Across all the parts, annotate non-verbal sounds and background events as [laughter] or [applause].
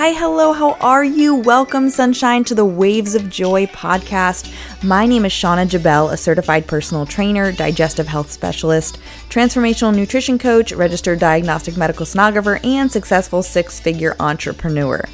Hi, hello, how are you? Welcome, sunshine, to the Waves of Joy podcast. My name is Shauna Jabel, a certified personal trainer, digestive health specialist, transformational nutrition coach, registered diagnostic medical sonographer, and successful six figure entrepreneur.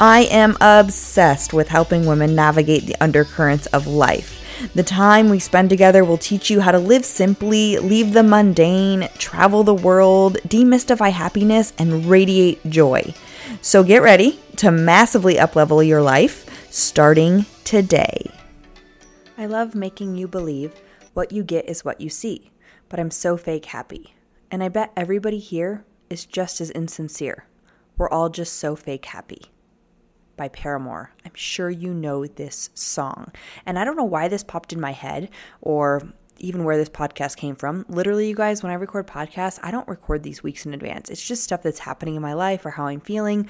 I am obsessed with helping women navigate the undercurrents of life. The time we spend together will teach you how to live simply, leave the mundane, travel the world, demystify happiness, and radiate joy. So get ready to massively uplevel your life starting today. I love making you believe what you get is what you see, but I'm so fake happy. And I bet everybody here is just as insincere. We're all just so fake happy by Paramore. I'm sure you know this song. And I don't know why this popped in my head or even where this podcast came from. Literally, you guys, when I record podcasts, I don't record these weeks in advance. It's just stuff that's happening in my life or how I'm feeling.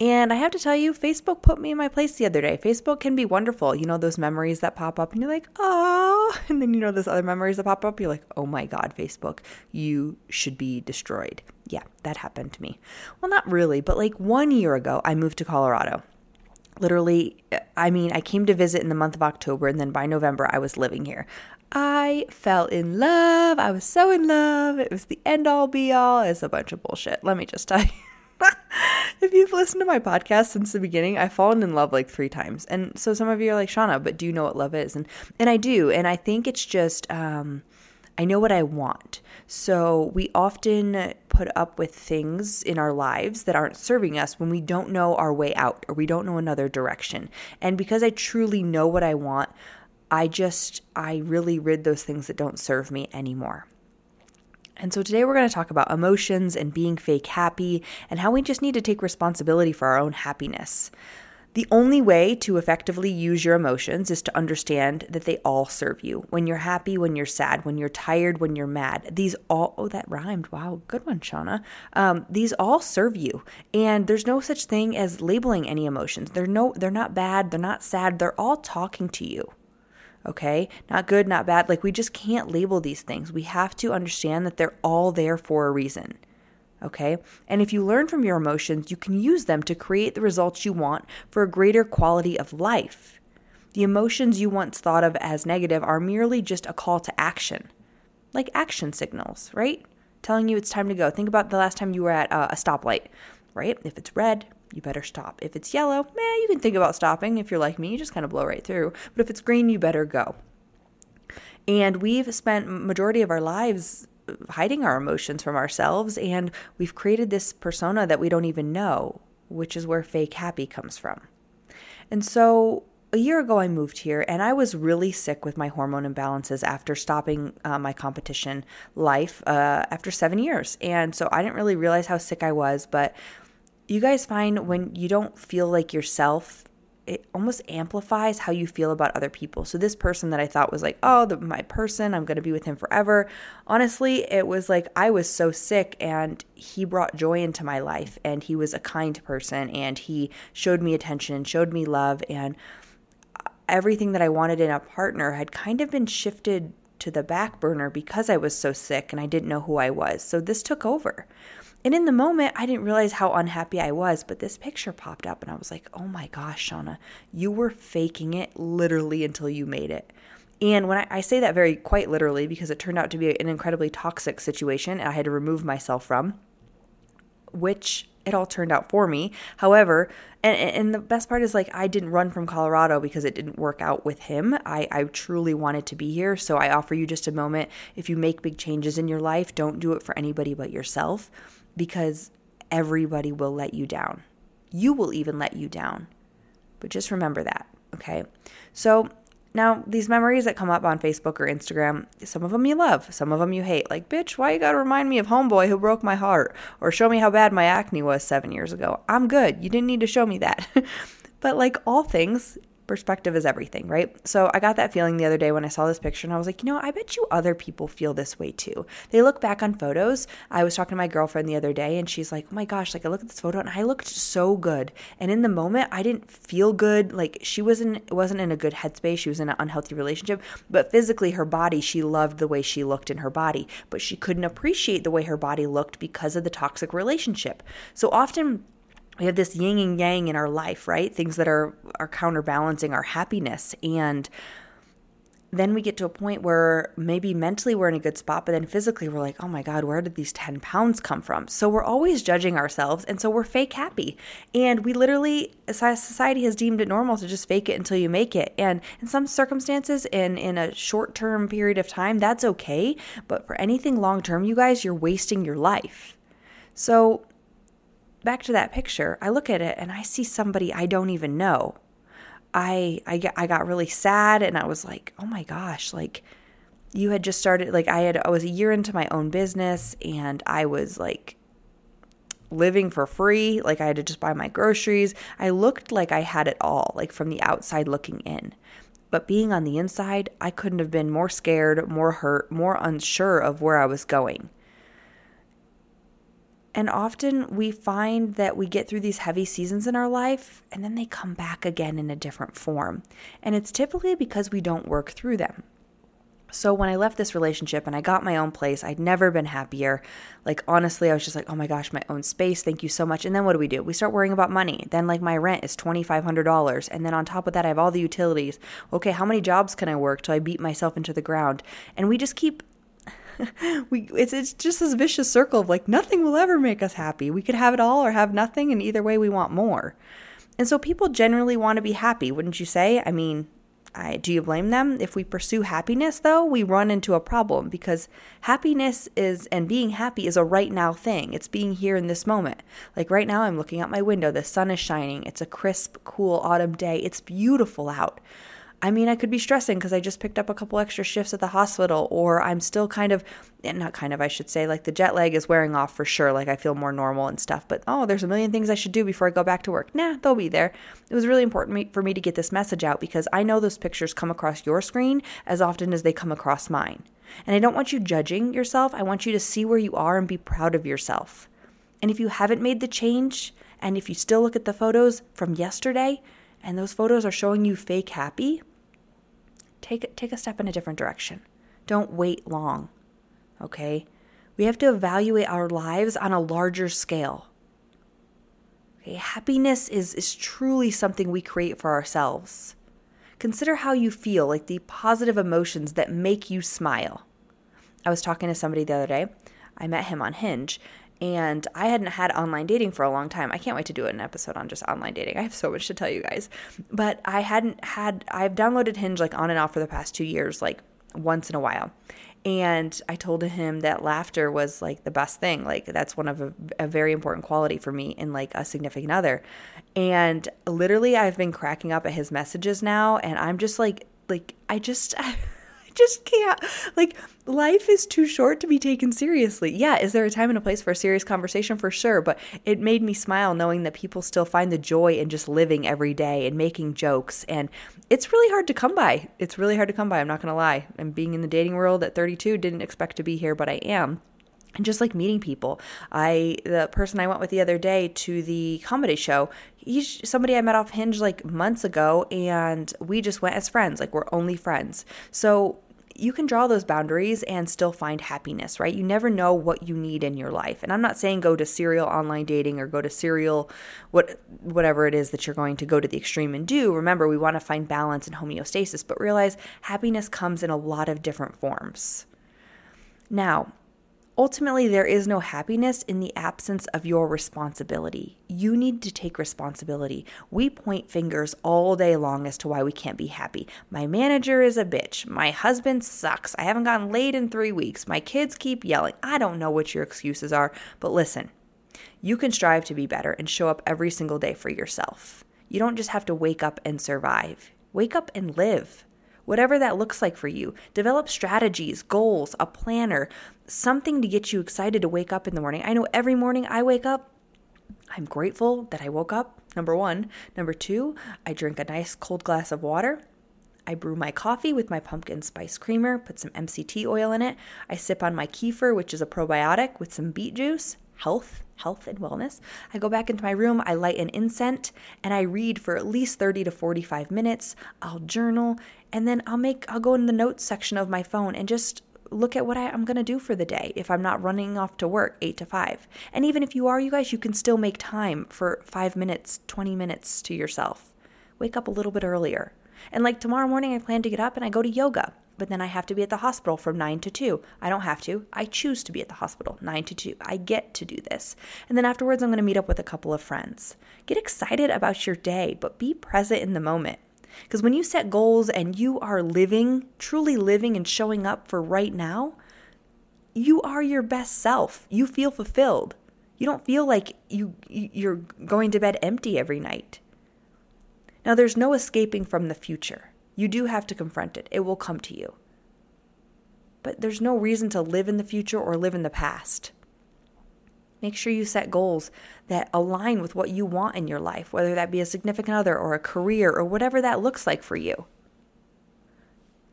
And I have to tell you, Facebook put me in my place the other day. Facebook can be wonderful. You know, those memories that pop up and you're like, oh, [laughs] and then you know, those other memories that pop up, you're like, oh my God, Facebook, you should be destroyed. Yeah, that happened to me. Well, not really, but like one year ago, I moved to Colorado literally i mean i came to visit in the month of october and then by november i was living here I fell in love. I was so in love. It was the end all be all. It's a bunch of bullshit. Let me just tell you. [laughs] if you've listened to my podcast since the beginning, I've fallen in love like three times. And so some of you are like, Shauna, but do you know what love is? And and I do. And I think it's just um I know what I want. So we often put up with things in our lives that aren't serving us when we don't know our way out or we don't know another direction. And because I truly know what I want, I just, I really rid those things that don't serve me anymore. And so today we're going to talk about emotions and being fake happy and how we just need to take responsibility for our own happiness. The only way to effectively use your emotions is to understand that they all serve you. When you're happy, when you're sad, when you're tired, when you're mad, these all, oh, that rhymed. Wow, good one, Shauna. Um, these all serve you. And there's no such thing as labeling any emotions. They're no, they're not bad, they're not sad, they're all talking to you okay? Not good, not bad. Like, we just can't label these things. We have to understand that they're all there for a reason, okay? And if you learn from your emotions, you can use them to create the results you want for a greater quality of life. The emotions you once thought of as negative are merely just a call to action, like action signals, right? Telling you it's time to go. Think about the last time you were at a stoplight, right? If it's red, you better stop. If it's yellow, eh, you can think about stopping. If you're like me, you just kind of blow right through. But if it's green, you better go. And we've spent majority of our lives hiding our emotions from ourselves and we've created this persona that we don't even know, which is where fake happy comes from. And so a year ago, I moved here and I was really sick with my hormone imbalances after stopping uh, my competition life uh, after seven years. And so I didn't really realize how sick I was, but you guys find when you don't feel like yourself, it almost amplifies how you feel about other people. So this person that I thought was like, oh, the, my person, I'm going to be with him forever. Honestly, it was like I was so sick and he brought joy into my life and he was a kind person and he showed me attention, and showed me love and uh, everything that I wanted in a partner had kind of been shifted to the back burner because I was so sick and I didn't know who I was. So this took over. And in the moment, I didn't realize how unhappy I was, but this picture popped up and I was like, oh my gosh, Shauna, you were faking it literally until you made it. And when I, I, say that very quite literally, because it turned out to be an incredibly toxic situation and I had to remove myself from, which it all turned out for me. However, and, and the best part is like I didn't run from Colorado because it didn't work out with him. I, I truly wanted to be here. So I offer you just a moment. If you make big changes in your life, don't do it for anybody but yourself because everybody will let you down. You will even let you down. But just remember that, okay? So now these memories that come up on Facebook or Instagram, some of them you love, some of them you hate. Like, bitch, why you gotta remind me of homeboy who broke my heart or show me how bad my acne was seven years ago? I'm good. You didn't need to show me that. [laughs] but like all things, perspective is everything, right? So I got that feeling the other day when I saw this picture and I was like, you know, I bet you other people feel this way too. They look back on photos. I was talking to my girlfriend the other day and she's like, oh my gosh, like I look at this photo and I looked so good. And in the moment, I didn't feel good. Like she wasn't wasn't in a good headspace. She was in an unhealthy relationship, but physically her body, she loved the way she looked in her body, but she couldn't appreciate the way her body looked because of the toxic relationship. So often we have this yin and yang in our life, right? Things that are are counterbalancing our happiness and then we get to a point where maybe mentally we're in a good spot, but then physically we're like, oh my God, where did these 10 pounds come from? So we're always judging ourselves. And so we're fake happy. And we literally, society has deemed it normal to just fake it until you make it. And in some circumstances, in, in a short term period of time, that's okay. But for anything long term, you guys, you're wasting your life. So back to that picture, I look at it and I see somebody I don't even know. I I I got really sad and I was like, "Oh my gosh, like you had just started like I had I was a year into my own business and I was like living for free, like I had to just buy my groceries. I looked like I had it all, like from the outside looking in. But being on the inside, I couldn't have been more scared, more hurt, more unsure of where I was going. And often we find that we get through these heavy seasons in our life and then they come back again in a different form. And it's typically because we don't work through them. So when I left this relationship and I got my own place, I'd never been happier. Like honestly, I was just like, "Oh my gosh, my own space. Thank you so much." And then what do we do? We start worrying about money. Then like my rent is $2500 and then on top of that I have all the utilities. Okay, how many jobs can I work till I beat myself into the ground? And we just keep [laughs] we it's it's just this vicious circle of like nothing will ever make us happy. We could have it all or have nothing, and either way we want more. And so people generally want to be happy, wouldn't you say? I mean, I, do you blame them? If we pursue happiness, though, we run into a problem because happiness is, and being happy is a right now thing. It's being here in this moment. Like right now, I'm looking out my window, the sun is shining, it's a crisp, cool autumn day, it's beautiful out. I mean, I could be stressing because I just picked up a couple extra shifts at the hospital, or I'm still kind of, eh, not kind of, I should say, like the jet lag is wearing off for sure. Like I feel more normal and stuff, but oh, there's a million things I should do before I go back to work. Nah, they'll be there. It was really important for me to get this message out because I know those pictures come across your screen as often as they come across mine. And I don't want you judging yourself. I want you to see where you are and be proud of yourself. And if you haven't made the change, and if you still look at the photos from yesterday, and those photos are showing you fake happy, take take a step in a different direction. Don't wait long. Okay? We have to evaluate our lives on a larger scale. Okay, happiness is is truly something we create for ourselves. Consider how you feel, like the positive emotions that make you smile. I was talking to somebody the other day. I met him on Hinge, and I hadn't had online dating for a long time. I can't wait to do an episode on just online dating. I have so much to tell you guys. But I hadn't had, I've downloaded Hinge like on and off for the past two years, like once in a while. And I told him that laughter was like the best thing. Like that's one of a, a very important quality for me in like a significant other. And literally, I've been cracking up at his messages now, and I'm just like, like I just. [laughs] just can't. Like, life is too short to be taken seriously. Yeah, is there a time and a place for a serious conversation? For sure. But it made me smile knowing that people still find the joy in just living every day and making jokes. And it's really hard to come by. It's really hard to come by. I'm not going to lie. And being in the dating world at 32, didn't expect to be here, but I am and just like meeting people i the person i went with the other day to the comedy show he's somebody i met off hinge like months ago and we just went as friends like we're only friends so you can draw those boundaries and still find happiness, right? You never know what you need in your life. And I'm not saying go to serial online dating or go to serial what whatever it is that you're going to go to the extreme and do. Remember, we want to find balance and homeostasis, but realize happiness comes in a lot of different forms. Now, Ultimately, there is no happiness in the absence of your responsibility. You need to take responsibility. We point fingers all day long as to why we can't be happy. My manager is a bitch. My husband sucks. I haven't gotten laid in three weeks. My kids keep yelling. I don't know what your excuses are, but listen, you can strive to be better and show up every single day for yourself. You don't just have to wake up and survive, wake up and live whatever that looks like for you. Develop strategies, goals, a planner, something to get you excited to wake up in the morning. I know every morning I wake up, I'm grateful that I woke up. Number one. Number two, I drink a nice cold glass of water. I brew my coffee with my pumpkin spice creamer, put some MCT oil in it. I sip on my kefir, which is a probiotic, with some beet juice. Health, health and wellness. I go back into my room, I light an incense, and I read for at least 30 to 45 minutes. I'll journal, and then I'll make I'll go in the notes section of my phone and just look at what I, am going to do for the day if I'm not running off to work 8 to 5. And even if you are, you guys, you can still make time for five minutes, 20 minutes to yourself. Wake up a little bit earlier. And like tomorrow morning, I plan to get up and I go to yoga, but then I have to be at the hospital from 9 to 2. I don't have to. I choose to be at the hospital 9 to 2. I get to do this. And then afterwards, I'm going to meet up with a couple of friends. Get excited about your day, but be present in the moment. Because when you set goals and you are living, truly living and showing up for right now, you are your best self. You feel fulfilled. You don't feel like you you're going to bed empty every night. Now there's no escaping from the future. You do have to confront it. It will come to you. But there's no reason to live in the future or live in the past. Make sure you set goals that align with what you want in your life, whether that be a significant other or a career or whatever that looks like for you.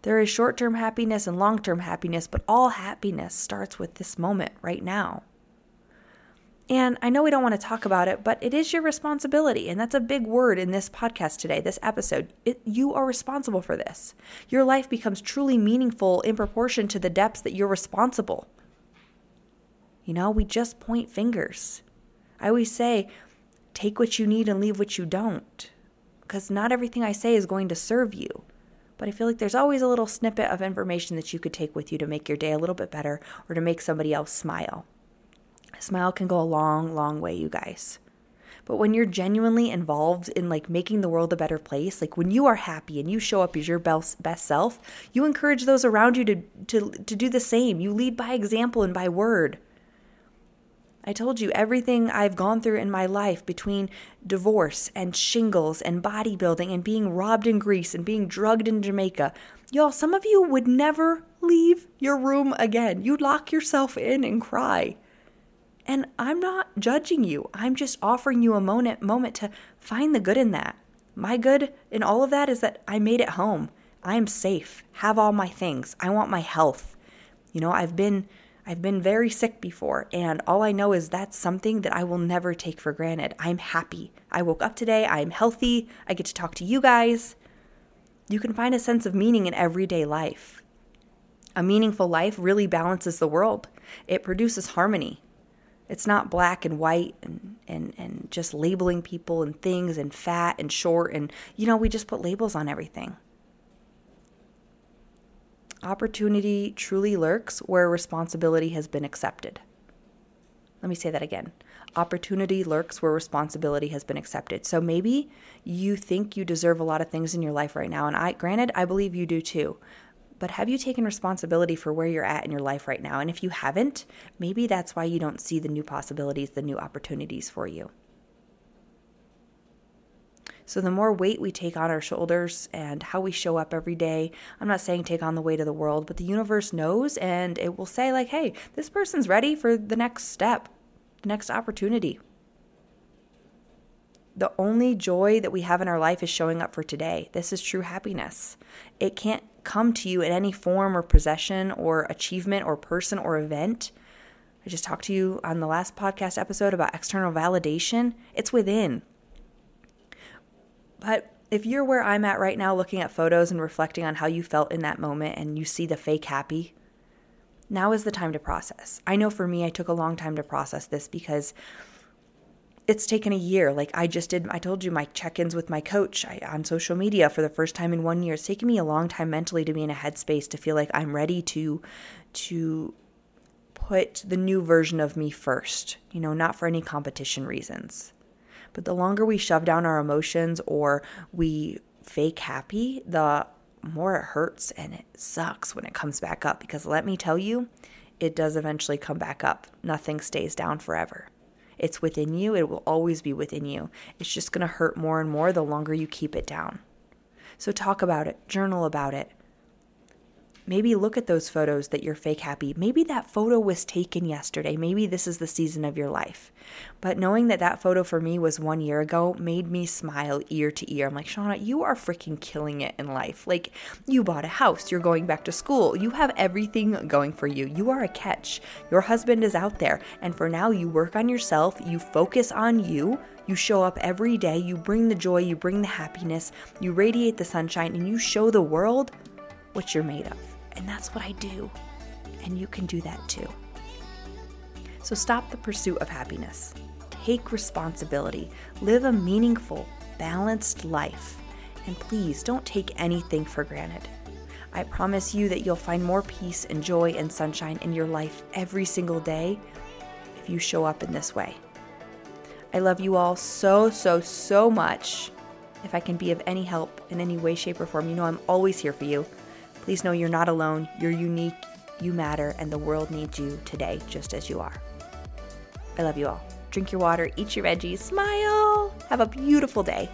There is short term happiness and long term happiness, but all happiness starts with this moment right now. And I know we don't want to talk about it, but it is your responsibility. And that's a big word in this podcast today, this episode. It, you are responsible for this. Your life becomes truly meaningful in proportion to the depths that you're responsible. You know, we just point fingers. I always say, take what you need and leave what you don't. Because not everything I say is going to serve you. But I feel like there's always a little snippet of information that you could take with you to make your day a little bit better or to make somebody else smile. Smile can go a long, long way, you guys. But when you're genuinely involved in like making the world a better place, like when you are happy and you show up as your best, best self, you encourage those around you to, to, to do the same. You lead by example and by word. I told you everything I've gone through in my life between divorce and shingles and bodybuilding and being robbed in Greece and being drugged in Jamaica. Y'all, some of you would never leave your room again. You'd lock yourself in and cry. And I'm not judging you. I'm just offering you a moment moment to find the good in that. My good in all of that is that I made it home. I'm safe. Have all my things. I want my health. You know, I've been I've been very sick before, and all I know is that's something that I will never take for granted. I'm happy. I woke up today, I'm healthy, I get to talk to you guys. You can find a sense of meaning in everyday life. A meaningful life really balances the world, it produces harmony. It's not black and white and, and, and just labeling people and things and fat and short, and you know, we just put labels on everything. Opportunity truly lurks where responsibility has been accepted. Let me say that again. Opportunity lurks where responsibility has been accepted. So maybe you think you deserve a lot of things in your life right now. And I, granted, I believe you do too. But have you taken responsibility for where you're at in your life right now? And if you haven't, maybe that's why you don't see the new possibilities, the new opportunities for you. So, the more weight we take on our shoulders and how we show up every day, I'm not saying take on the weight of the world, but the universe knows and it will say, like, hey, this person's ready for the next step, the next opportunity. The only joy that we have in our life is showing up for today. This is true happiness. It can't come to you in any form or possession or achievement or person or event. I just talked to you on the last podcast episode about external validation. It's within. But if you're where I'm at right now, looking at photos and reflecting on how you felt in that moment and you see the fake happy, now is the time to process. I know for me, I took a long time to process this because it's taken a year. Like I just did, I told you my check ins with my coach I, on social media for the first time in one year. It's taken me a long time mentally to be in a headspace to feel like I'm ready to, to put the new version of me first, you know, not for any competition reasons. But the longer we shove down our emotions or we fake happy, the more it hurts and it sucks when it comes back up. Because let me tell you, it does eventually come back up. Nothing stays down forever. It's within you, it will always be within you. It's just going to hurt more and more the longer you keep it down. So, talk about it, journal about it, Maybe look at those photos that you're fake happy. Maybe that photo was taken yesterday. Maybe this is the season of your life. But knowing that that photo for me was one year ago made me smile ear to ear. I'm like, Shauna, you are freaking killing it in life. Like, you bought a house, you're going back to school, you have everything going for you. You are a catch. Your husband is out there. And for now, you work on yourself, you focus on you. You show up every day, you bring the joy, you bring the happiness, you radiate the sunshine, and you show the world what you're made of. And that's what I do. and you can do that too. So stop the pursuit of happiness. Take responsibility. Live a meaningful, balanced life. And please don't take anything for granted. I promise you that you'll find more peace and joy and sunshine in your life every single day if you show up in this way. I love you all so, so, so much. If I can be of any help in any way, shape, or form, you know I'm always here for you. Please know you're not alone, you're unique, you matter, and the world needs you today just as you are. I love you all. Drink your water, eat your veggies, smile. Have a beautiful day.